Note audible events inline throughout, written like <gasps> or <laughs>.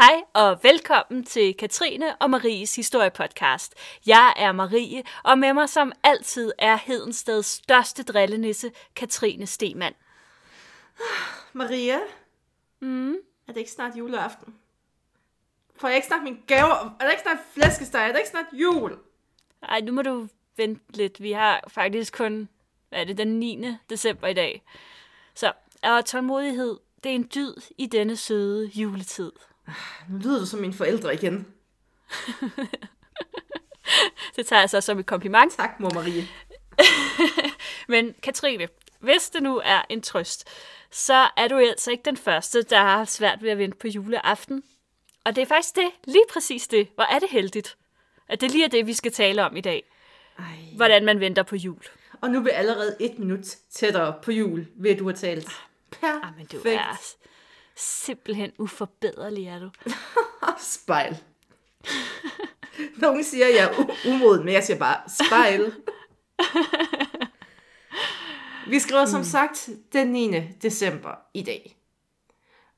Hej og velkommen til Katrine og Maries historiepodcast. Jeg er Marie, og med mig som altid er Hedensteds største drillenisse, Katrine Stemann. Maria, Mm. er det ikke snart juleaften? Får jeg ikke snart min gaver? Er det ikke snart flæskesteg? Er det ikke snart jul? Ej, nu må du vente lidt. Vi har faktisk kun, hvad er det, den 9. december i dag. Så, og tålmodighed, det er en dyd i denne søde juletid. Nu lyder du som mine forældre igen. <laughs> Det tager jeg så som et kompliment. Tak, mor Marie. <laughs> Men Katrine, hvis det nu er en trøst, så er du altså ikke den første, der har haft svært ved at vente på juleaften. Og det er faktisk det, lige præcis det. Hvor er det heldigt, at det lige er det, vi skal tale om i dag. Ej. Hvordan man venter på jul. Og nu er vi allerede et minut tættere på jul, ved at du har talt. Perfekt. Ah, men du er simpelthen uforbederlig, er du. <laughs> Spejl. Nogen siger, jeg er umoden, men jeg siger bare spejl. Vi skriver som sagt den 9. december i dag.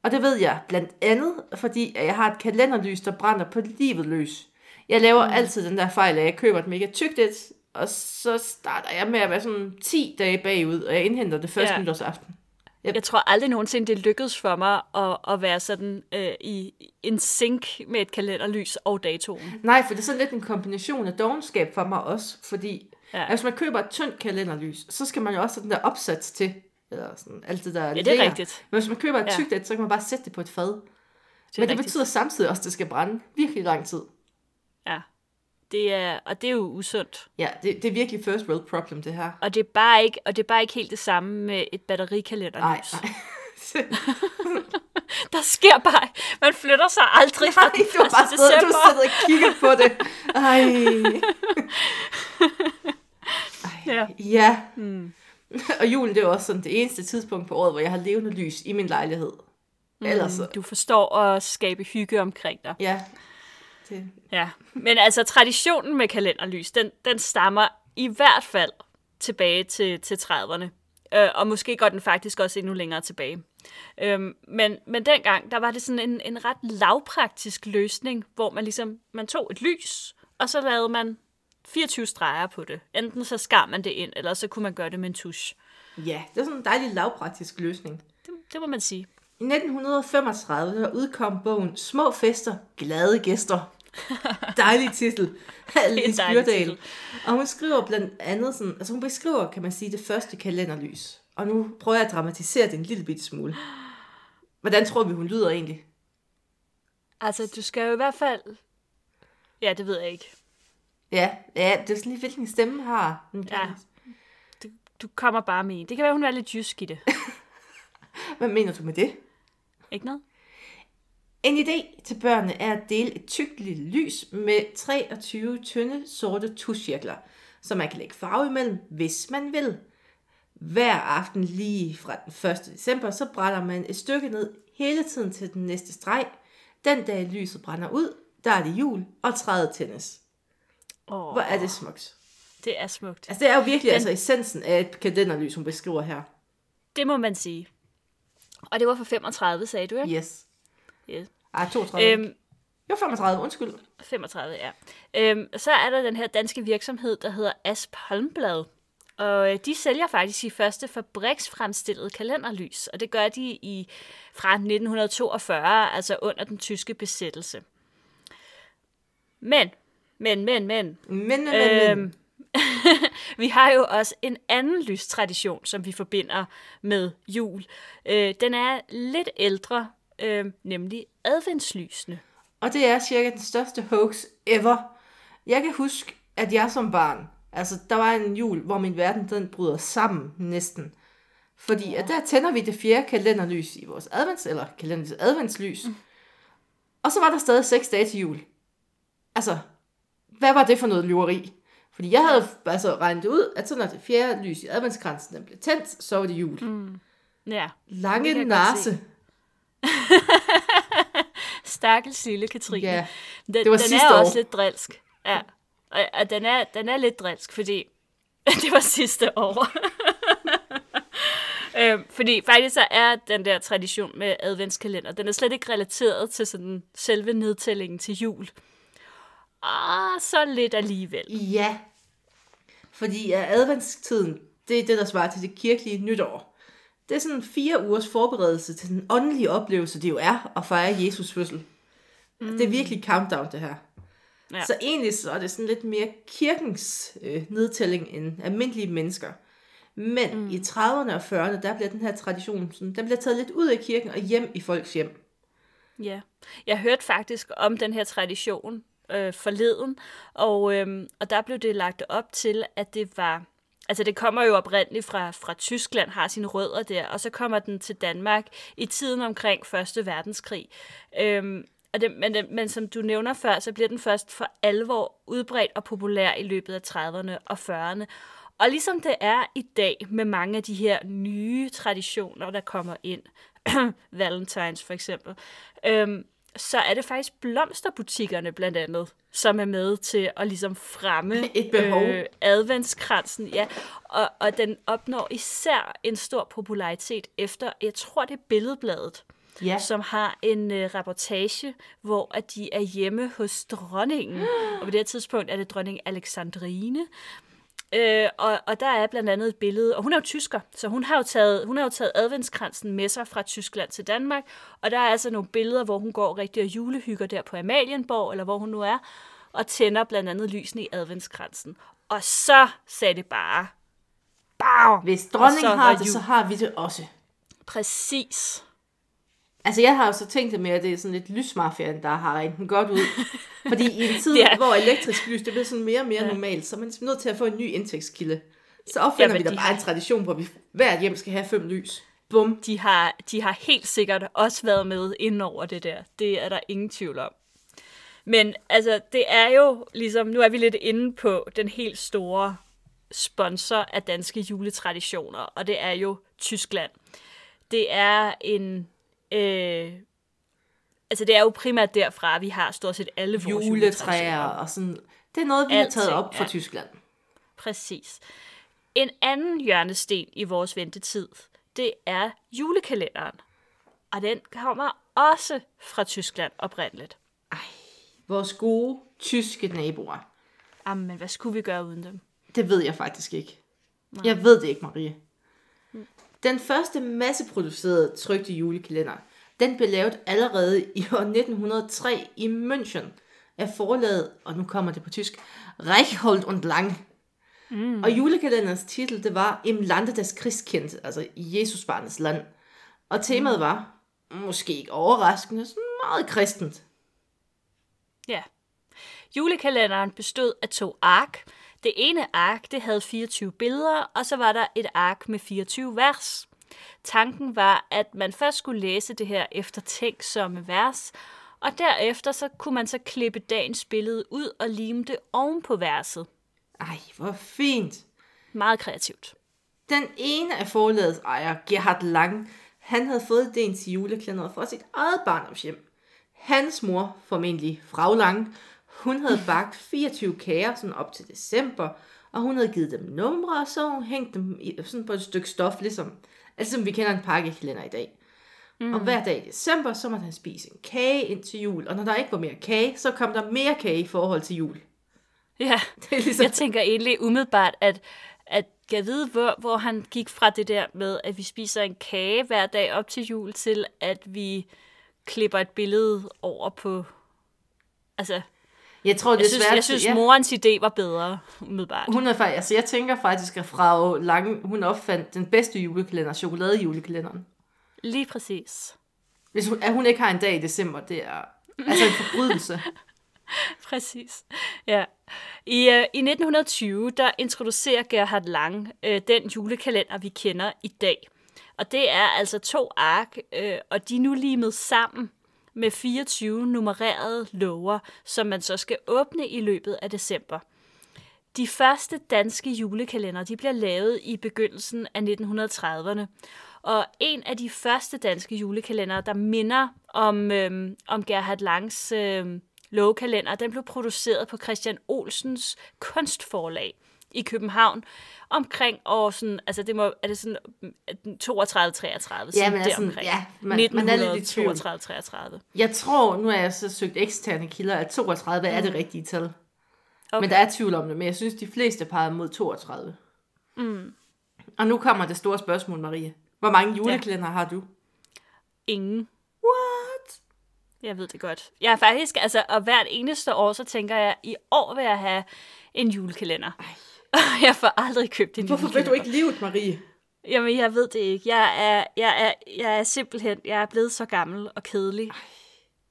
Og det ved jeg blandt andet, fordi at jeg har et kalenderlys, der brænder på livet løs. Jeg laver mm. altid den der fejl, at jeg køber et mega tykt et, og så starter jeg med at være sådan 10 dage bagud, og jeg indhenter det første ja. nytårsaften. Jeg tror aldrig nogensinde, det lykkedes for mig at, at være sådan øh, i en sync med et kalenderlys og datoen. Nej, for det er sådan lidt en kombination af dogenskab for mig også, fordi Ja. ja. hvis man køber et tyndt kalenderlys, så skal man jo også have den der opsats til, eller sådan alt det der Ja, det er rigtigt. Men hvis man køber et Ja. tykt et, så kan man bare sætte det på et fad. Det Men det rigtigt. betyder samtidig også, at det skal brænde virkelig lang tid. Ja, det er, og det er jo usundt. Ja, det, det er virkelig first world problem, det her. Og det er bare ikke, og det er bare ikke helt det samme med et batterikalenderlys. Nej, nej. <laughs> <laughs> Der sker bare, man flytter sig aldrig fra Nej, den du har 1. bare siddet, du sidder og kigger på det. Ej. <laughs> Ej. Ja. Ja. Hmm. Og julen, det er også sådan det eneste tidspunkt på året, hvor jeg har levende lys i min lejlighed. Ellers så, Du forstår at skabe hygge omkring dig. ja. Det, Ja, men altså traditionen med kalenderlys, den, den stammer i hvert fald tilbage til, til 30'erne. Øh, og måske går den faktisk også endnu længere tilbage. Øhm, men, men dengang, der var det sådan en, en ret lavpraktisk løsning, hvor man ligesom, man tog et lys, og så lavede man 24 streger på det. Enten så skar man det ind, eller så kunne man gøre det med en tusch. ja, det er sådan en dejlig lavpraktisk løsning. Det, det må man sige. I 1935 der udkom bogen Små fester, glade gæster. <laughs> Dejlig titel <laughs> dejlig Byrdal. Og hun skriver blandt andet sådan, altså hun beskriver, kan man sige, det første kalenderlys. Og nu prøver jeg at dramatisere det en lille bitte smule. Hvordan tror vi, hun lyder egentlig? Altså, du skal jo i hvert fald... Ja, det ved jeg ikke. Ja, ja det er sådan lige, hvilken stemme har hun. Ja. Du, du kommer bare med en. Det kan være, hun er lidt jysk i det. <laughs> Hvad mener du med det? Ikke noget? En idé til børnene er at dele et tykt lille lys med 23 tynde sorte tuscirkler, som man kan lægge farve imellem, hvis man vil. Hver aften lige fra den 1. december, så brænder man et stykke ned hele tiden til den næste streg. Den dag lyset brænder ud, der er det jul, og træet tændes. Oh, Hvor er det smukt. Det er smukt. Altså det er jo virkelig altså essensen af et kalenderlys, hun beskriver her. Det må man sige. Og det var for 35, sagde du, ikke? Yes. Yes. Ej, 32. Øhm, Øhm, jo, 35, undskyld. 35, ja. Øhm, så er der den her danske virksomhed, der hedder Asp Holmblad. Og øh, de sælger faktisk de første fabriksfremstillede kalenderlys, og det gør de i fra 1942, altså under den tyske besættelse. Men, men, men, men, Men, men, men, men. Øhm, <laughs> vi har jo også en anden lystradition, som vi forbinder med jul. Øh, den er lidt ældre, øh, nemlig adventslysene. Og det er cirka den største hoax ever. Jeg kan huske, at jeg som barn, altså der var en jul, hvor min verden den bryder sammen næsten. Fordi at der tænder vi det fjerde kalenderlys i vores advents, eller kalenderlys adventslys. Mm. Og så var der stadig seks dage til jul. Altså, hvad var det for noget lyveri? Fordi jeg havde altså regnet ud, at så når det fjerde lys i adventskransen den blev tændt, så var det jul. Mm. Ja, Lange narse. <laughs> stakkels lille Katrine. Ja, den, det var den sidste er år. også lidt drilsk. Ja, og, og den, er, den er lidt drilsk, fordi <laughs> det var sidste år. <laughs> øhm, fordi faktisk så er den der tradition med adventskalender, den er slet ikke relateret til sådan selve nedtællingen til jul. Ah, så lidt alligevel. Ja, fordi adventstiden, det er det, der svarer til det kirkelige nytår. Det er sådan fire ugers forberedelse til den åndelige oplevelse, det jo er at fejre Jesus fødsel. Mm. Det er virkelig countdown, det her. Ja. Så egentlig så er det sådan lidt mere kirkens øh, nedtælling end almindelige mennesker. Men mm. i 30'erne og 40'erne, der bliver den her tradition, sådan, den bliver taget lidt ud af kirken og hjem i folks hjem. Ja, jeg hørte faktisk om den her tradition øh, forleden, og, øh, og der blev det lagt op til, at det var, altså det kommer jo oprindeligt fra, fra Tyskland, har sine rødder der, og så kommer den til Danmark i tiden omkring Første Verdenskrig. Øhm, og det, men, men som du nævner før, så bliver den først for alvor udbredt og populær i løbet af 30'erne og 40'erne. Og ligesom det er i dag med mange af de her nye traditioner, der kommer ind, <clears throat> Valentines for eksempel, øhm, så er det faktisk blomsterbutikkerne blandt andet, som er med til at ligesom fremme <laughs> Et behov. Øh, adventskransen. Ja, og, og den opnår især en stor popularitet efter, jeg tror det er Billedbladet, Ja. som har en øh, reportage, hvor at de er hjemme hos dronningen. <gasps> og på det her tidspunkt er det dronning Alexandrine. Øh, og, og der er blandt andet et billede, og hun er jo tysker, så hun har jo taget, hun har jo taget adventskransen med sig fra Tyskland til Danmark, og der er altså nogle billeder, hvor hun går rigtig og julehygger der på Amalienborg, eller hvor hun nu er, og tænder blandt andet lysene i adventskransen. Og så sagde det bare, Bow! Hvis dronningen har det, jul. så har vi det også. Præcis. Altså, jeg har jo så tænkt det med, at det er sådan lidt lysmafiaen, der har regnet den godt ud. <laughs> Fordi i en tid, ja. hvor elektrisk lys, det bliver sådan mere og mere ja. normalt, så er man ligesom nødt til at få en ny indtægtskilde. Så opfinder Jamen, vi da bare har- en tradition, hvor vi hvert hjem skal have fem lys. Bum. De har, de har helt sikkert også været med inden over det der. Det er der ingen tvivl om. Men altså, det er jo ligesom, nu er vi lidt inde på den helt store sponsor af danske juletraditioner, og det er jo Tyskland. Det er en... Øh, altså, det er jo primært derfra, vi har stort set alle vores Juletræer og sådan. Det er noget, vi har taget Alting, op fra ja. Tyskland. Præcis. En anden hjørnesten i vores ventetid, det er julekalenderen. Og den kommer også fra Tyskland oprindeligt. Vores gode tyske naboer. Jamen, hvad skulle vi gøre uden dem? Det ved jeg faktisk ikke. Nej. Jeg ved det ikke, Marie. Den første masseproducerede trykte julekalender, den blev lavet allerede i år 1903 i München af forlaget, og nu kommer det på tysk, Reichhold und Lang. Mm. Og julekalenderens titel, det var Im Lande des Christkind, altså i Jesusbarnets land. Og temaet var, måske ikke overraskende, sådan meget kristent. Ja. Julekalenderen bestod af to ark. Det ene ark, det havde 24 billeder, og så var der et ark med 24 vers. Tanken var, at man først skulle læse det her eftertænksomme vers, og derefter så kunne man så klippe dagens billede ud og lime det oven på verset. Ej, hvor fint. Meget kreativt. Den ene af forlagets ejer, Gerhard Lang, han havde fået idéen til juleklæderet fra sit eget barndomshjem. Hans mor, formentlig Frau Lang, hun havde bagt 24 kager sådan op til december, og hun havde givet dem numre, og så hun hængt dem i, sådan på et stykke stof, ligesom, altså som vi kender en pakkekalender i dag. Mm. Og hver dag i december, så måtte han spise en kage ind til jul, og når der ikke var mere kage, så kom der mere kage i forhold til jul. Ja, <laughs> Det er ligesom, jeg tænker egentlig umiddelbart, at, at jeg vide, hvor, hvor han gik fra det der med, at vi spiser en kage hver dag op til jul, til at vi klipper et billede over på... Altså, jeg tror, det jeg er synes, svært. jeg synes ja. morens idé var bedre, umiddelbart. Hun er faktisk, altså jeg tænker faktisk, at Frau Lang, hun opfandt den bedste julekalender, chokoladejulekalenderen. Lige præcis. Hvis hun, at hun ikke har en dag i december, det er altså en forbrydelse. <laughs> Præcis. Ja. I, øh, I 1920, der introducerer Gerhard Lang øh, den julekalender, vi kender i dag. Og det er altså to ark, øh, og de er nu limet sammen med 24 nummererede lover, som man så skal åbne i løbet af december. De første danske julekalender de bliver lavet i begyndelsen af 1930'erne. Og en af de første danske julekalender, der minder om, øhm, om Gerhard Langs øhm, lovkalender, den blev produceret på Christian Olsens kunstforlag i København omkring år sådan, altså det må, er det sådan 32 33 Ja, men sådan, ja, man, man er lidt i tvivl. 32 33. Jeg tror, nu har jeg så søgt eksterne kilder, at 32 mm. er det rigtige tal. Okay. Men der er tvivl om det, men jeg synes, de fleste peger mod 32. Mm. Og nu kommer det store spørgsmål, Marie. Hvor mange juleklænder ja. har du? Ingen. What? Jeg ved det godt. Jeg er faktisk, altså, og hvert eneste år, så tænker jeg, i år vil jeg have en julekalender. Ej. <laughs> jeg får aldrig købt en Hvorfor vil du ikke livet, Marie? Jamen, jeg ved det ikke. Jeg er, jeg er, jeg er simpelthen, jeg er blevet så gammel og kedelig.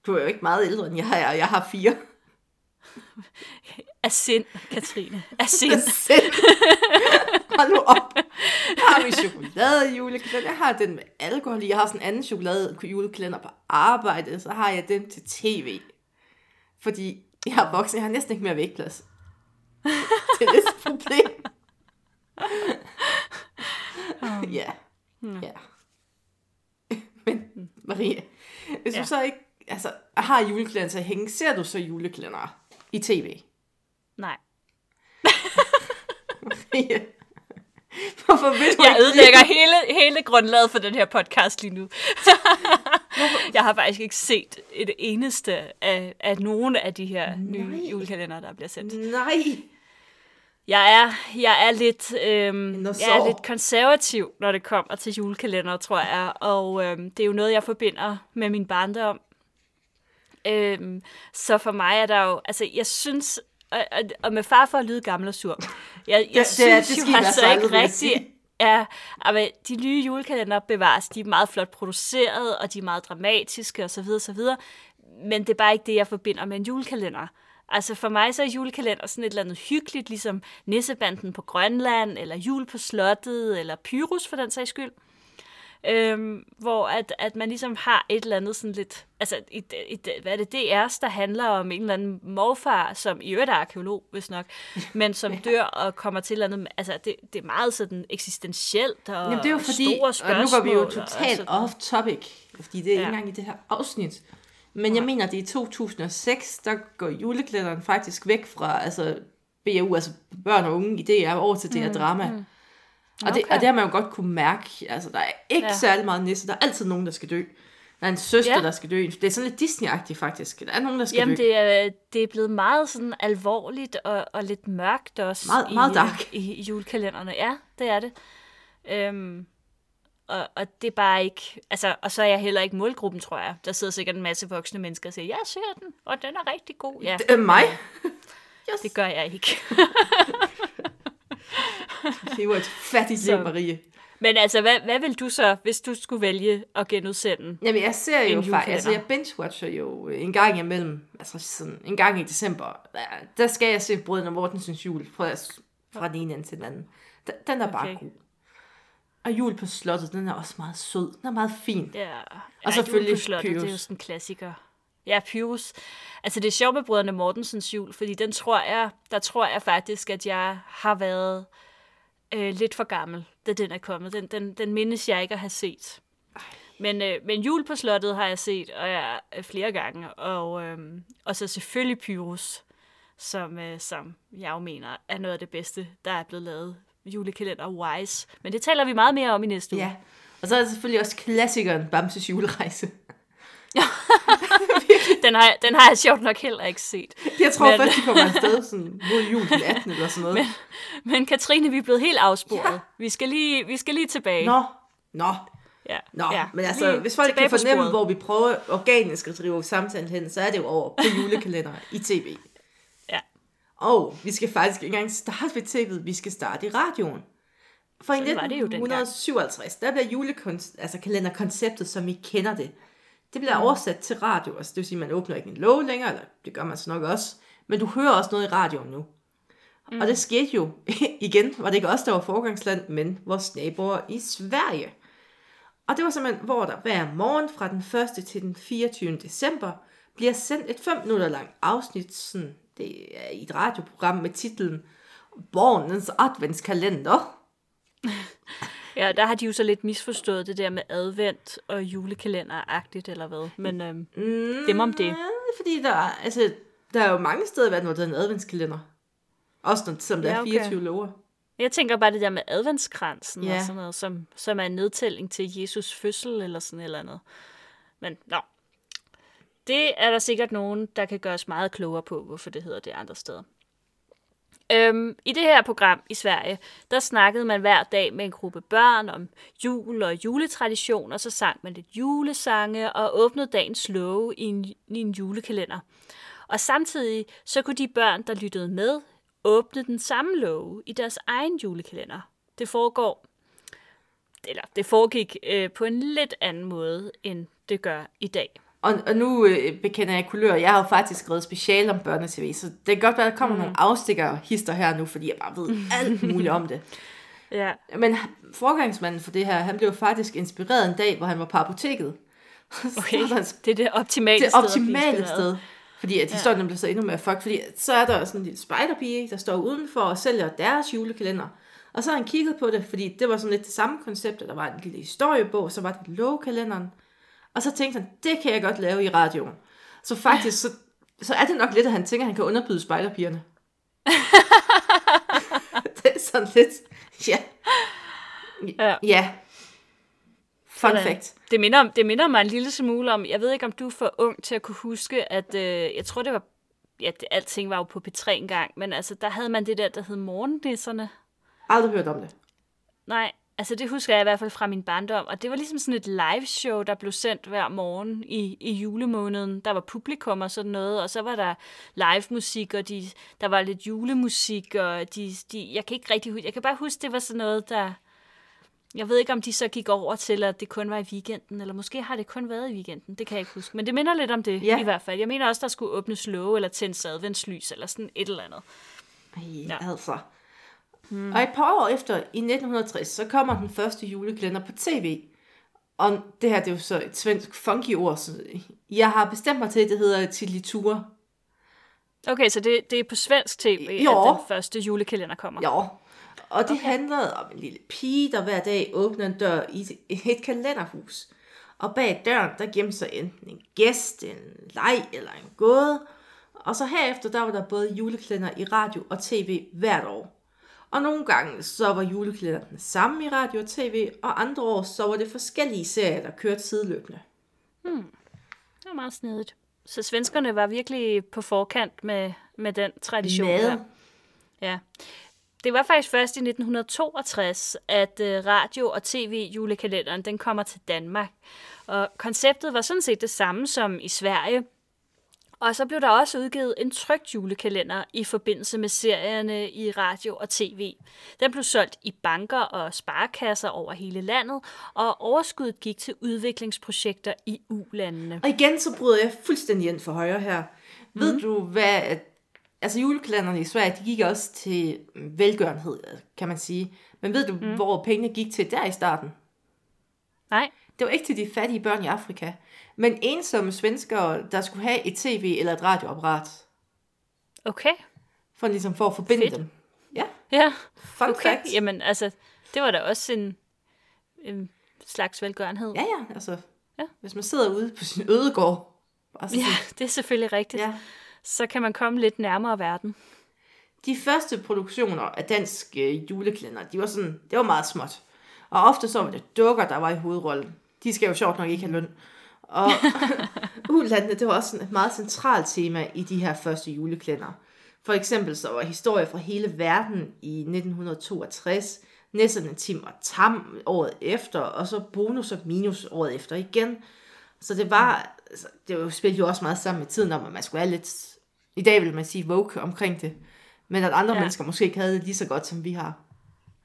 Du er jo ikke meget ældre, end jeg er. Jeg har fire. <laughs> Af sind, Katrine. Af <laughs> sind. Sind. Hold nu op. Jeg har min chokolade julekalender. Jeg har den med alkohol i. Jeg har sådan en anden chokolade julekalender på arbejde. Så har jeg den til tv. Fordi jeg er voksen. Jeg har næsten ikke mere vægtplads. Det er lidt et problem. ja. Ja. Men Marie, hvis Ja. du så ikke altså, har julekalender til at hænge, ser du så julekalender i tv? Nej. <laughs> Marie, <laughs> Hvorfor vil du Jeg ikke ødelægger hele, hele grundlaget for den her podcast lige nu. <laughs> jeg har faktisk ikke set et eneste af, af nogen af de her nye Nej. julekalender, der bliver sendt. Nej. Jeg er, jeg er lidt, øhm, jeg er lidt konservativ, når det kommer til julekalender, tror jeg. Og øhm, det er jo noget, jeg forbinder med min barndom. Øhm, så for mig er der jo, altså jeg synes, og, og, og med far for at lyde gammel og sur, jeg, jeg det synes er- det skal jo altså ikke rigtigt. Ja, men de nye julekalender bevares. De er meget flot produceret, og de er meget dramatiske osv. osv. Men det er bare ikke det, jeg forbinder med en julekalender. Altså for mig så er julekalender sådan et eller andet hyggeligt, ligesom Nissebanden på Grønland, eller Jul på Slottet, eller Pyrus for den sags skyld. Øhm, hvor at, at man ligesom har et eller andet sådan lidt, altså et, et, hvad er det, DR's, der handler om en eller anden morfar, som i øvrigt er arkeolog, hvis nok, <laughs> men som dør og kommer til et eller andet, altså det, det er meget sådan eksistentielt og Jamen, det er jo fordi, store og spørgsmål. nu går vi jo og totalt off topic, fordi det er Ja. ikke engang i det her afsnit. Men jeg mener, det er i 2006, der går juleklæderen faktisk væk fra altså BAU, altså børn og unge i DR, over til DR Drama. Mm. Og, det, Okay. og det har man jo godt kunne mærke. Altså, der er ikke ja. Særlig meget nisse. Der er altid nogen, der skal dø. Der er en søster, ja. Der skal dø. Det er sådan lidt Disney-agtigt, faktisk. Der er nogen, der skal Jamen, dø. det er, det er blevet meget sådan alvorligt og, og lidt mørkt også Meget- i, meget dark. i, i julekalenderne. Ja, det er det. Øhm, og, og det er bare ikke... Altså, og så er jeg heller ikke målgruppen, tror jeg. Der sidder sikkert en masse voksne mennesker og siger, jeg ser den, og den er rigtig god. Ja, Øh, mig? <laughs> Yes. det gør jeg ikke. <laughs> <laughs> Det var et fattigt liv, Marie. Men altså, hvad, hvad vil du så, hvis du skulle vælge at genudsende? Jamen, jeg ser jo faktisk, altså jeg binge-watcher jo en gang imellem, altså sådan en gang i december, der- der skal jeg se Brødrene Mortensens jul fra, fra den ene ende til den anden. Den, den er bare Okay. god. Og jul på slottet, den er også meget sød. Den er meget fin. Ja, Og selvfølgelig på slottet, Det er jo Pyrus. sådan en klassiker. Ja, Pyrus. Altså det er sjovt med Brødrene Mortensens jul, fordi den tror jeg, der tror jeg faktisk, at jeg har været øh, lidt for gammel, da den er kommet. Den, den, den mindes jeg ikke at have set. Men, øh, men jul på slottet har jeg set og jeg, øh, flere gange, og, øh, og så selvfølgelig Pyrus, som, øh, som jeg jo mener er noget af det bedste, der er blevet lavet julekalender wise. Men det taler vi meget mere om i næste uge. Ja. Og så er der selvfølgelig også klassikeren Bamses julerejse. <laughs> <laughs> Den har, den har jeg sjovt nok heller ikke set. Jeg tror Men- først, de kommer afsted sådan mod jul den 18. eller sådan noget. <laughs> Men, men Katrine, vi er blevet helt afsporet. Ja. Vi, skal lige, vi skal lige tilbage. Nå, nå, ja. Nå, ja, men altså, Lige hvis folk kan fornemme, hvor vi prøver organisk at drive samtalen hen, så er det jo over på julekalender i tv. Ja. Og vi skal faktisk ikke engang starte ved tv'et, vi skal starte i radioen. For i Sådan var det jo dengang. 1957, der bliver julekonceptet, altså kalenderkonceptet, som vi kender det, det bliver mm. oversat til radio. Altså det vil sige, at man åbner ikke en låge længere, eller det gør man så nok også, men du hører også noget i radioen nu. Mm. Og det skete jo, <laughs> igen, var det ikke os, der var forgangsland, men vores naboer i Sverige. Og det var simpelthen, hvor der hver morgen fra den 1. til den 24. december bliver sendt et 5 minutter langt afsnit, sådan, det er i et radioprogram med titlen Bornens adventskalender. <laughs> Ja, der har de jo så lidt misforstået det der med advent og julekalender-agtigt, eller hvad. Men øhm, Mm, dem om det. Fordi der er, altså, der er jo mange steder i verden, hvor der er en adventskalender. Også når, selvom der Ja, er okay. 24 lover. Jeg tænker bare det der med adventskransen ja. Ja. og sådan noget, som, som er en nedtælling til Jesus fødsel eller sådan et eller andet. Men nå, det er der sikkert nogen, der kan gøre os meget klogere på, hvorfor det hedder det andre steder. Øhm, I det her program i Sverige, der snakkede man hver dag med en gruppe børn om jul og juletraditioner, så sang man lidt julesange og åbnede dagens love i en, i en julekalender. Og samtidig så kunne de børn, der lyttede med, åbne den samme love i deres egen julekalender. Det foregår, eller det foregik øh, på en lidt anden måde, end det gør i dag. Og, og nu øh, bekender jeg kulør. Jeg har jo faktisk skrevet special om børnetv, så det kan godt være, at der kommer mm. nogle afstikker hister her nu, fordi jeg bare ved <laughs> alt muligt om det. Ja, Men forgangsmanden for det her, han blev faktisk inspireret en dag, hvor han var på apoteket. <laughs> Okay. Det er det optimale det sted blive optimale sted. Fordi at historien bliver så endnu mere fuck. Fordi så er der sådan en lille spejderpige, der står udenfor og sælger deres julekalender. Og så har han kigget på det, fordi det var sådan lidt det samme koncept, at der var en lille historiebog, så var der lovkalenderen. Og så tænkte han, det kan jeg godt lave i radioen. Så faktisk, så, så er det nok lidt, at han tænker, at han kan underbyde spejderpigerne. <laughs> det er sådan lidt, ja. Ja. Ja. Fun Sådan. fact. Det minder, det minder mig en lille smule om, jeg ved ikke, om du er for ung til at kunne huske, at øh, jeg tror, det var, ja, det, alting var jo på P3 engang, men altså, der havde man det der, der hed Morgendisserne. Aldrig hørt om det. Nej, altså det husker jeg i hvert fald fra min barndom, og det var ligesom sådan et live show, der blev sendt hver morgen i, i julemåneden. Der var publikum og sådan noget, og så var der live musik, og de, der var lidt julemusik, og de, de, jeg kan ikke rigtig huske, jeg kan bare huske, det var sådan noget, der, jeg ved ikke, om de så gik over til, at det kun var i weekenden, eller måske har det kun været i weekenden, det kan jeg ikke huske. Men det minder lidt om det, Ja. i hvert fald. Jeg mener også, der skulle åbnes låge, eller tændes adventslys, eller sådan et eller andet. Ej, ja. altså. Hmm. Og et par år efter, i 1960, så kommer den første julekalender på tv. Og det her, det er jo så et svensk funky ord, så jeg har bestemt mig til, at det hedder Tilitura. Okay, så det, det er på svensk tv, Jo. at den første julekalender kommer. Jo. Og det okay. handlede om en lille pige, der hver dag åbner en dør i et- et kalenderhus. Og bag døren, der gemte sig enten en gæst, en leg eller en gåde. Og så herefter, der var der både julekalender i radio og tv hvert år. Og nogle gange, så var julekalenderen den samme i radio og tv, og andre år, så var det forskellige serier, der kørte sideløbende. Det var meget snedigt. Så svenskerne var virkelig på forkant med, med den tradition. Mad. Der. Ja. Det var faktisk først i 1962, at øh, radio- og tv-julekalenderen den kommer til Danmark. Og konceptet var sådan set det samme som i Sverige. Og så blev der også udgivet en trygt julekalender i forbindelse med serierne i radio og tv. Den blev solgt i banker og sparekasser over hele landet, og overskuddet gik til udviklingsprojekter i ulandene. Og igen, så bryder jeg fuldstændig ind for højre her. Mm. Ved du, hvad... Altså julekalenderne i Sverige, de gik også til velgørenhed, kan man sige. Men ved du, mm. hvor pengene gik til der i starten? Nej, Det var ikke til de fattige børn i Afrika, men ensomme svenskere, der skulle have et tv eller et radioapparat, okay. for ligesom for at forbinde Fedt. dem. Ja, Ja, fun okay. fact. Jamen, altså, det var da også en, en slags velgørenhed. Ja, ja, altså, Ja. hvis man sidder ude på sin ødegård, bare så ja det er selvfølgelig rigtigt. ja. Så kan man komme lidt nærmere verden. De første produktioner af dansk øh, julekalender, de var sådan, det var meget småt. Og ofte så var det dukker, der var i hovedrollen. De skal jo sjovt nok ikke have løn. Og <laughs> ulandene, det var også et meget centralt tema i de her første julekalender. For eksempel så var historier fra hele verden i 1962, Nisserne Tim og Tam året efter, og så bonus og minus året efter igen. Så det var, altså, det var jo også meget sammen med tiden om, at man skulle være lidt, i dag vil man sige woke omkring det, men at andre ja. mennesker måske ikke havde det lige så godt, som vi har.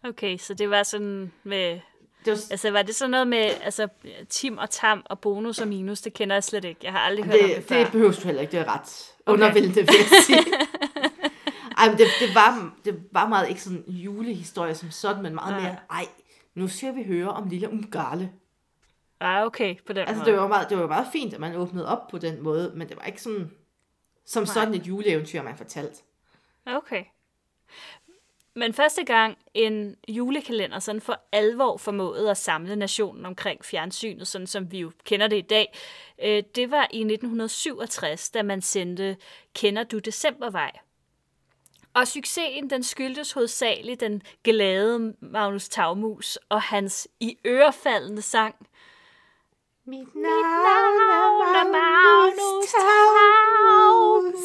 Okay, så det var sådan med... Det var, Altså, var det sådan noget med altså, Tim og Tam og bonus og minus? Det kender jeg slet ikke. Jeg har aldrig hørt om det det, før. det behøver du heller ikke, det er ret undervældende, vil jeg sige. <laughs> Ej, men det, det, var, det var meget ikke sådan en julehistorie som sådan, men meget Nej. mere, ej, nu skal vi høre om lille Umgarle. Ah, okay, på den Altså, måde. det var, meget, det var meget fint, at man åbnede op på den måde, men det var ikke sådan, som Nej. sådan et juleeventyr, man fortalte. Okay. Men første gang en julekalender sådan for alvor formåede at samle nationen omkring fjernsynet, sådan som vi jo kender det i dag, øh, det var i 1967, da man sendte Kender du Decembervej? Og succesen, den skyldtes hovedsageligt den glade Magnus Tagmus og hans i ørefaldende sang. Mit navn er Magnus Tagmus.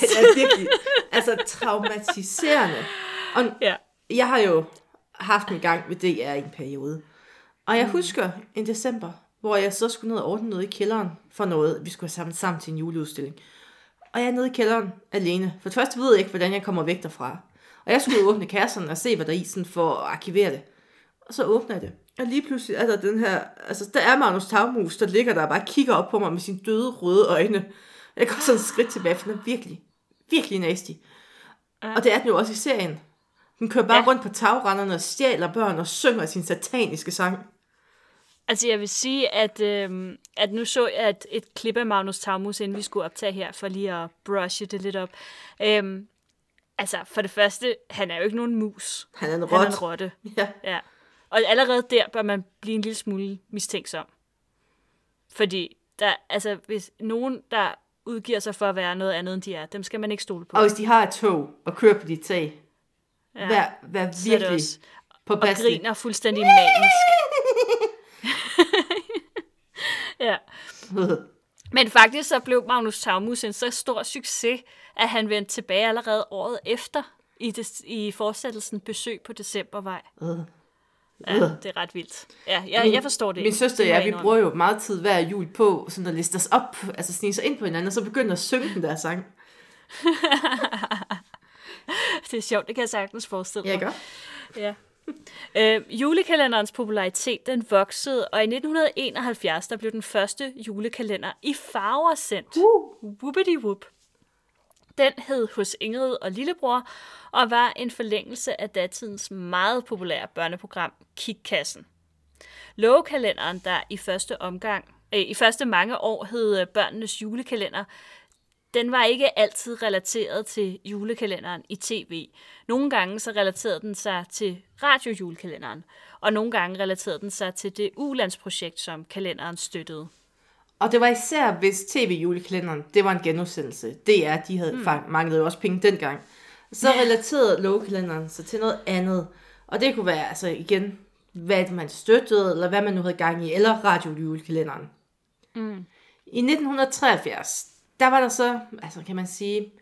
Det er virkelig altså, traumatiserende. Og Ja. jeg har jo haft en gang ved DR i en periode. Og jeg husker en december, hvor jeg så skulle ned og ordne noget i kælderen for noget. Vi skulle have samlet sammen til en juleudstilling. Og jeg er nede i kælderen alene. For det første ved jeg ikke, hvordan jeg kommer væk derfra. Og jeg skulle åbne kasserne og se, hvad der er i, sådan for at arkivere det. Og så åbner jeg det. Og lige pludselig er der den her... Altså, der er Magnus Tagmus, der ligger der og bare kigger op på mig med sine døde, røde øjne. Jeg går sådan et skridt tilbage, for den er virkelig, virkelig nasty. Ja. Og det er den jo også i serien. Den kører bare ja. Rundt på tagrenderne og stjæler børn og synger sin sataniske sang. Altså, jeg vil sige, at, øhm, at nu så jeg et, et klip af Magnus Tagmus, inden vi skulle optage her, for lige at brushe det lidt op. Øhm, altså, for det første, han er jo ikke nogen mus. Han er en Han er en rotte. Ja. Ja. Og allerede der bør man blive en lille smule mistænksom. Fordi der, altså, hvis nogen, der udgiver sig for at være noget andet, end de er, dem skal man ikke stole på. Og hvis de har et tog og kører på dit tag, ja. vær, vær virkelig også- på og griner fuldstændig manisk. <laughs> ja. Men faktisk så blev Magnus Tagmus en så stor succes, at han vendte tilbage allerede året efter i, des, i fortsættelsen Besøg på Decembervej. Ja, det er ret vildt. Ja, jeg, jeg forstår det Min søster og jeg, vi bruger jo meget tid hver jul på sådan at liste os op, altså snige sig ind på hinanden, og så begynde at synge den der sang. <laughs> <laughs> Det er sjovt, det kan jeg sagtens forestille Ja, mig. gør. Ja. Øh, julekalenderens popularitet den voksede, og i 1971 der blev den første julekalender i farver sendt. Uh. Whoopity whoop. Den hed Hos Ingrid og Lillebror, og var en forlængelse af datidens meget populære børneprogram Kikkassen. Lovekalenderen, der i første omgang, øh, i første mange år hed øh, børnenes julekalender, den var ikke altid relateret til julekalenderen i tv. Nogle gange så relaterede den sig til radiojulekalenderen, og nogle gange relaterede den sig til det ulandsprojekt, som kalenderen støttede. Og det var især, hvis tv-julekalenderen, det var en genudsendelse. DR, de havde mm. manglede jo også penge dengang. Så relaterede lovkalenderen sig til noget andet. Og det kunne være, altså igen, hvad man støttede, eller hvad man nu havde gang i, eller radiojulekalenderen. Mm. I 1973, der var der så, altså kan man sige,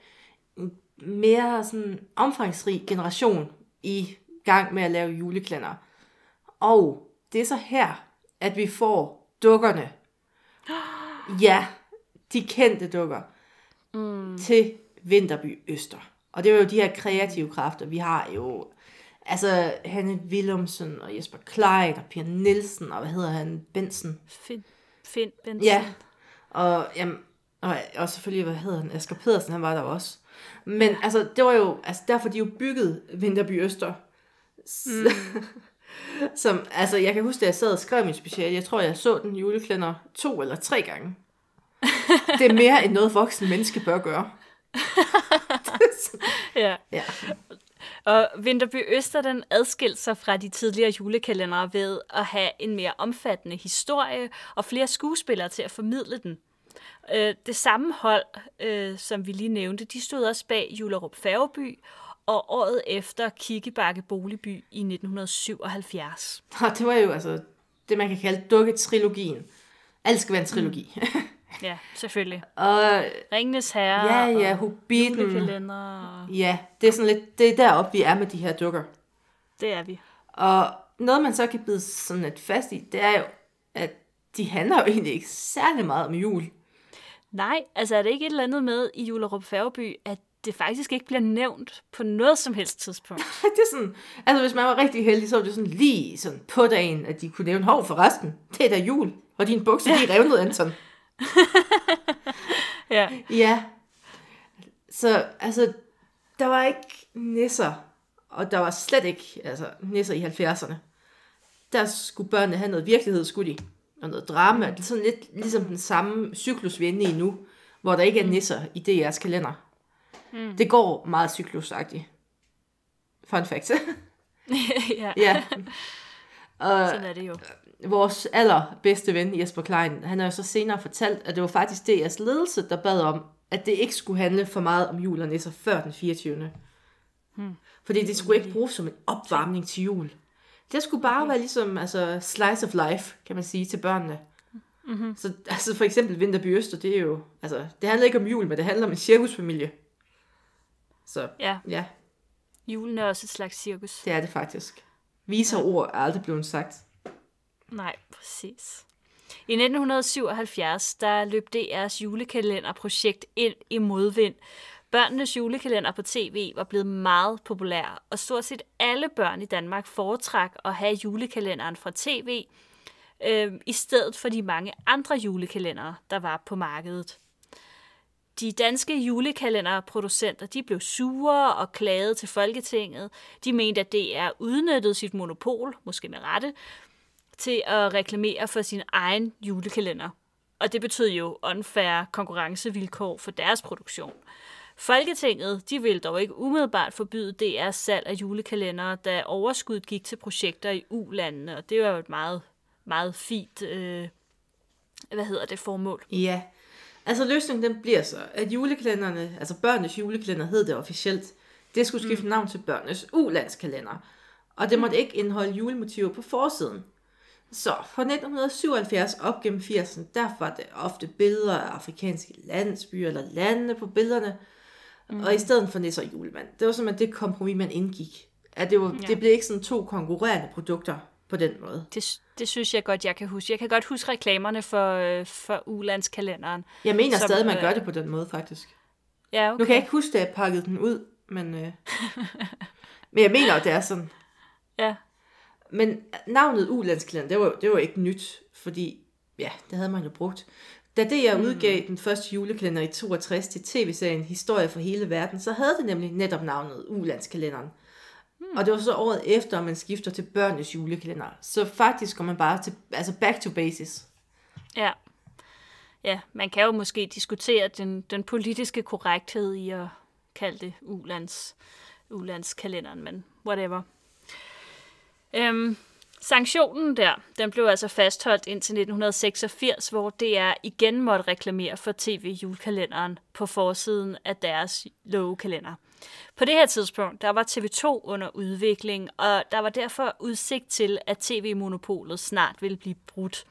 en mere sådan omfangsrig generation i gang med at lave julekalender. Og det er så her, at vi får dukkerne. <gasps> Ja, de kendte dukker. Mm. Til Vinterby Øster. Og det var jo de her kreative kræfter. Vi har jo altså Hanne Willumsen og Jesper Klein og Pia Nielsen og hvad hedder han? Bensen. Finn, Finn Benson. Ja. Og, jamen, og, og selvfølgelig, hvad hedder han? Asger Pedersen, han var der også. Men altså, det var jo, altså derfor de jo bygget Vinterby Øster. Mm. <laughs> Som, altså, jeg kan huske, da jeg sad og skrev min speciale, jeg tror, jeg så den juleklænder to eller tre gange. <laughs> Det er mere end noget voksen menneske bør gøre. <laughs> ja. Ja. Og Vinterby Øster, den adskilte sig fra de tidligere julekalendere ved at have en mere omfattende historie og flere skuespillere til at formidle den. Øh, det samme hold, øh, som vi lige nævnte, de stod også bag Julerup Færgeby og året efter Kikkebakke Boligby i 1977. Og det var jo altså det, man kan kalde dukketrilogien. Alt skal være en trilogi. Mm. <laughs> Ja, selvfølgelig. og Ringenes Herre ja, ja, og Hobbiten. og- Ja, det er sådan lidt, det er deroppe, vi er med de her dukker. Det er vi. Og noget, man så kan bide sådan lidt fast i, det er jo, at de handler jo egentlig ikke særlig meget om jul. Nej, altså er det ikke et eller andet med i Julerup Færgeby, at det faktisk ikke bliver nævnt på noget som helst tidspunkt? <laughs> Det er sådan, altså hvis man var rigtig heldig, så var det sådan lige sådan på dagen, at de kunne nævne, hov forresten, det er da jul, og dine bukser, de er revnet, Anton. <laughs> ja. Ja. Så altså, der var ikke nisser, og der var slet ikke altså, nisser i 70'erne. Der skulle børnene have noget virkelighed, skulle de. Og noget drama. Det er sådan lidt ligesom den samme cyklus, vi er inde i nu, hvor der ikke er nisser i DR's kalender. Mm. Det går meget cyklusagtigt. Fun fact. <laughs> ja, ja. <laughs> Og sådan er det jo. vores allerbedste ven, Jesper Klein, han har jo så senere fortalt, at det var faktisk DR's ledelse, der bad om, at det ikke skulle handle for meget om jul og nisser før den 24. Hmm. Fordi det skulle ikke bruges som en opvarmning til jul. Det skulle bare okay. være ligesom altså, slice of life, kan man sige, til børnene. Mm-hmm. Så altså for eksempel Vinterby Øster, det er jo, altså, det handler ikke om jul, men det handler om en cirkusfamilie. Så, Ja. ja, Julen er også et slags cirkus. det er det faktisk. Viser ord er aldrig blevet sagt. Nej, præcis. I 1977, der løb DR's julekalenderprojekt ind i modvind. Børnenes julekalender på tv var blevet meget populær, og stort set alle børn i Danmark foretrak at have julekalenderen fra tv, øh, i stedet for de mange andre julekalendere, der var på markedet. De danske julekalenderproducenter de blev sure og klagede til Folketinget. De mente, at DR udnyttede sit monopol, måske med rette, til at reklamere for sin egen julekalender. Og det betød jo unfair konkurrencevilkår for deres produktion. Folketinget de ville dog ikke umiddelbart forbyde DR's salg af julekalendere, da overskuddet gik til projekter i U-landene, og det var jo et meget, meget fint, øh, hvad hedder det, formål. Ja. Altså løsningen den bliver så, at julekalenderne, altså børnenes julekalender hed det officielt, det skulle skifte mm. navn til børnenes ulandskalender. Og det måtte ikke indeholde julemotiver på forsiden. Så fra 1977 op gennem 80'erne, der var det ofte billeder af afrikanske landsbyer eller lande på billederne. Mm. Og i stedet for nisser og julemand. Det var simpelthen det kompromis, man indgik. At det, var, ja. Det blev ikke sådan to konkurrerende produkter på den måde. Det, det synes jeg godt, jeg kan huske. Jeg kan godt huske reklamerne for, øh, for ulandskalenderen. Jeg mener Som, stadig, man øh, gør det på den måde, faktisk. Ja, okay. Nu kan jeg ikke huske, da jeg pakkede den ud, men, øh, <laughs> men jeg mener, at det er sådan. Ja. Men navnet Ulandskalender, det var, det var ikke nyt, fordi ja, det havde man jo brugt. Da det jeg udgav den første julekalender i 62 til tv-serien Historie for hele verden, så havde det nemlig netop navnet Ulandskalenderen. Hmm. Og det var så året efter, at man skifter til børnenes julekalender. Så faktisk går man bare til, altså back to basis. Ja. Ja, man kan jo måske diskutere den, den politiske korrekthed i at kalde det ulands, ulandskalenderen, men whatever. Øhm, sanktionen der, den blev altså fastholdt indtil 1986, hvor DR igen måtte reklamere for tv-julekalenderen på forsiden af deres lovekalender. På det her tidspunkt, der var TV2 under udvikling, og der var derfor udsigt til, at tv-monopolet snart ville blive brudt.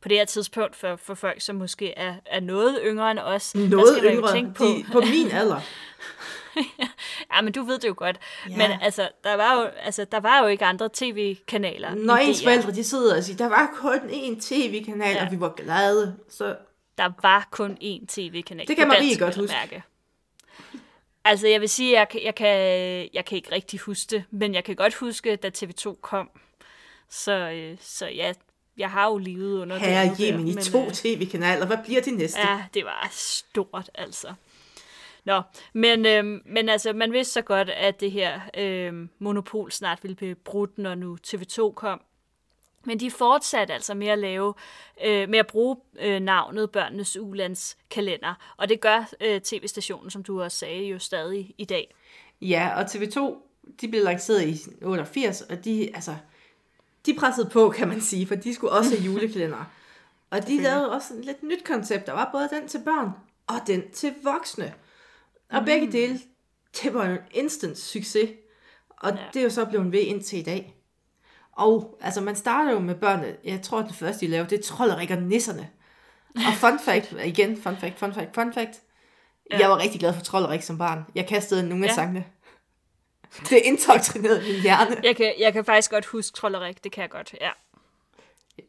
På det her tidspunkt, for, for folk, som måske er, er noget yngre end os, der Noget skal man jo yngre, tænke på, de, på min alder. <laughs> <laughs> ja, men du ved det jo godt. Ja. Men altså der, var jo, altså, der var jo ikke andre tv-kanaler. Når ens DR. forældre, de sidder og siger, der var kun én tv-kanal, ja. Og vi var glade. Så Der var kun én tv-kanal. Det kan på Marie godt huske. Mærke. Altså, jeg vil sige, jeg, jeg, kan, jeg kan ikke rigtig huske det, men jeg kan godt huske, da TV2 kom. Så, øh, så ja, jeg har jo levet under herre det. Jemen i to øh, tv-kanaler, hvad bliver det næste? Ja, det var stort, altså. Nå, men, øhm, men altså, man vidste så godt, at det her øhm, monopol snart ville blive brudt, når nu TV2 kom. Men de fortsatte altså med at lave, øh, med at bruge øh, navnet Børnenes Ulands kalender. Og det gør øh, tv-stationen, som du også sagde, jo stadig i dag. Ja, og TV2, de blev lanceret i 88, og de, altså, de pressede på, kan man sige, for de skulle også have julekalender. Og de lavede også et lidt nyt koncept. Der var både den til børn og den til voksne. Og mm. begge dele, det var en instant succes. Og ja. Det er jo så blevet ved indtil i dag. Og altså, man starter jo med børnene. Jeg tror, at det første, de lavede, det er Trollerik og Nisserne. Og <laughs> fun fact, igen, fun fact, fun fact, fun fact. Ja. Jeg var rigtig glad for Trollerik som barn. Jeg kastede nogle af Ja. sangene. <laughs> Det indoktrinerede min hjerne. Jeg kan, jeg kan faktisk godt huske Trollerik, det kan jeg godt, ja.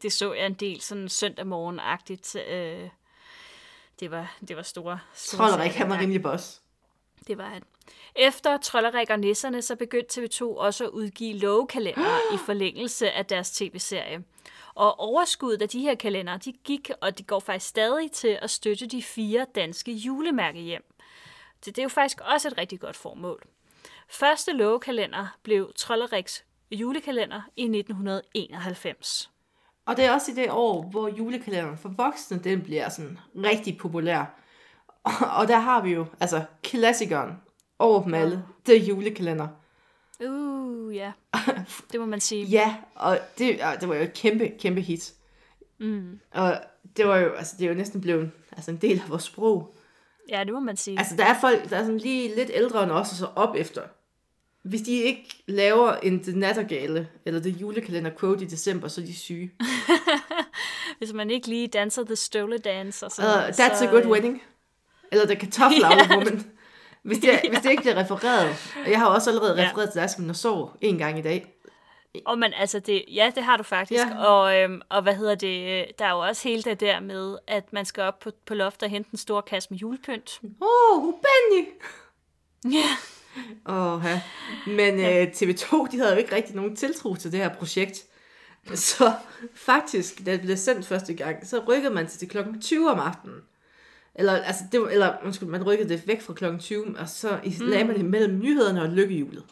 Det så jeg en del sådan søndag morgen-agtigt. Øh, det, var, det var store, store Trollerik, han var rimelig boss. Det var han. Efter Trollerik og Nisserne, så begyndte TV2 også at udgive lovekalender <gasps> i forlængelse af deres tv-serie. Og overskuddet af de her kalendere, de gik, og de går faktisk stadig til at støtte de fire danske julemærkehjem. Det, det er jo faktisk også et rigtig godt formål. Første lovekalender blev Trolleriks julekalender i 1991. Og det er også i det år, hvor julekalenderen for voksne, den bliver sådan rigtig populær. <laughs> Og, der har vi jo, altså, klassikeren over dem alle, det er julekalender. Uh, ja. <laughs> Det må man sige. Ja, og det, og det var jo et kæmpe, kæmpe hit. Mm. Og det var jo, altså, det er jo næsten blevet altså, en del af vores sprog. Ja, det må man sige. Altså, der er folk, der er sådan lige lidt ældre end os, og så op efter. Hvis de ikke laver en The Nattergale, eller The Julekalender Quote i december, så er de syge. <laughs> Hvis man ikke lige danser The Stole Dance og Uh, sådan that's så, a good øh, wedding. Eller The Kartoffelavle <laughs> Woman. Hvis det, <laughs> hvis det ikke bliver refereret. Og jeg har også allerede Ja. refereret til dig som sår en gang i dag. Og man, altså det, ja, det har du faktisk. Ja. Og, øhm, og hvad hedder det, øh, der er jo også hele det der med, at man skal op på, på loftet og hente en stor kasse med julepynt. Åh, oh, Benny! Ja. Åh, ja. Men øh, TV2, de havde jo ikke rigtig nogen tiltro til det her projekt. Så faktisk, da det blev sendt første gang, så rykkede man til, til klokken 20 om aftenen. Eller, altså, det var, eller undskyld, man rykkede det væk fra klokken 20, og så i- lagde man det mellem nyhederne og lykkehjulet.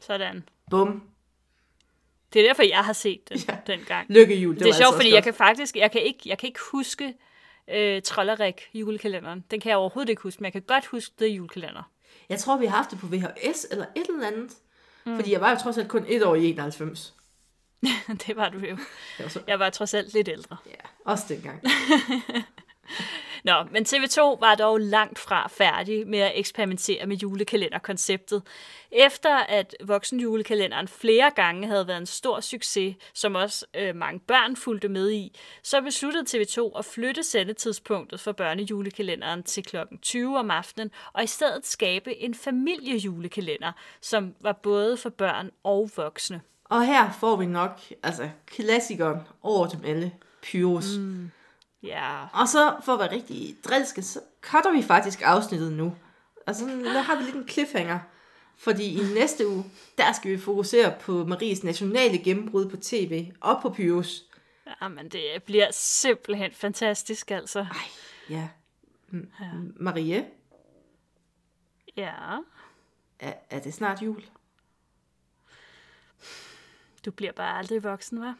Sådan. Bum. Det er derfor, jeg har set den <laughs> Ja. dengang. Lykkehjul, det, Det, er sjovt, altså fordi jeg kan faktisk, jeg kan ikke, jeg kan ikke huske øh, Trollerik julekalenderen. Den kan jeg overhovedet ikke huske, men jeg kan godt huske det julekalender. Jeg tror, vi har haft det på VHS eller et eller andet. Mm. Fordi jeg var jo trods alt kun et år i 91. <laughs> det var du jo. Jeg var trods alt lidt ældre. ja, også dengang. <laughs> Nå, men TV2 var dog langt fra færdig med at eksperimentere med julekalenderkonceptet. Efter at voksenjulekalenderen flere gange havde været en stor succes, som også øh, mange børn fulgte med i, så besluttede TV2 at flytte sendetidspunktet for børnejulekalenderen til kl. 20 om aftenen, og i stedet skabe en familiejulekalender, som var både for børn og voksne. Og her får vi nok, altså, klassikeren over dem alle. Pyrus. Mm. Ja, Og så, for at være rigtig drilske, så cutter vi faktisk afsnittet nu. Og så der har vi lidt en cliffhanger. Fordi i næste uge, der skal vi fokusere på Maries nationale gennembrud på tv og på Pyrus. Jamen, det bliver simpelthen fantastisk, altså. Ej, ja. M- Marie, Ja, er, er det snart jul? du bliver bare aldrig voksen, hva'?